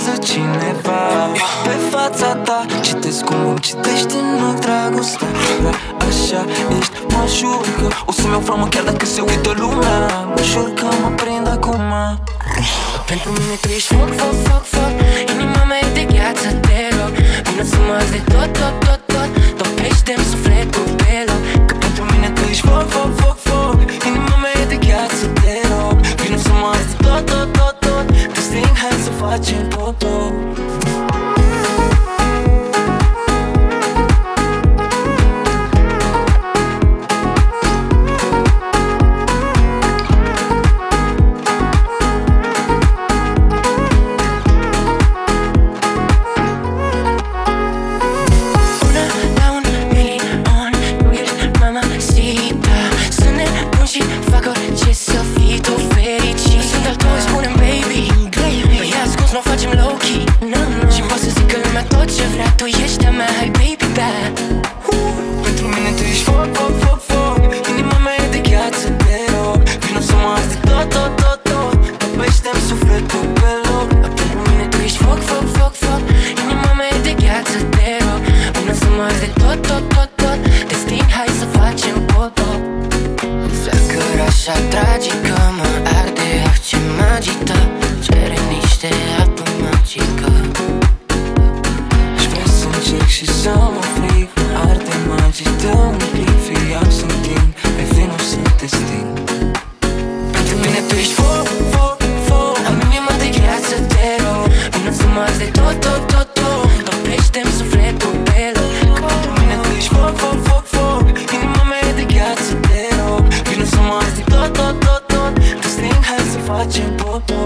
urmează cineva. Pe fața ta citesc cum îmi citești în ochi dragostea Dar așa ești, mă jur că o să-mi iau framă chiar dacă se uită lumea. Mă jur că mă prind acum. Pentru mine tu ești foc, foc, foc, foc. Inima mea e de gheață, te rog. Vină să mă de tot, tot, tot, tot. Topește-mi sufletul pe loc hai să facem tot, facem low-key Și pot să zică lumea tot ce vrea Tu ești a mea, hai baby back Pentru mine tu ești foc, foc, foc, foc. Inima mea e de gheață, te rog Vino să mă de tot, tot, tot, tot. Topește-mi sufletul pe loc. Pentru mine tu ești foc, foc, foc, foc. Inima mea e de gheață, te rog Până să mă de tot, tot, tot, tot. Te sting, hai să facem potop Flacăra așa tragică watching put?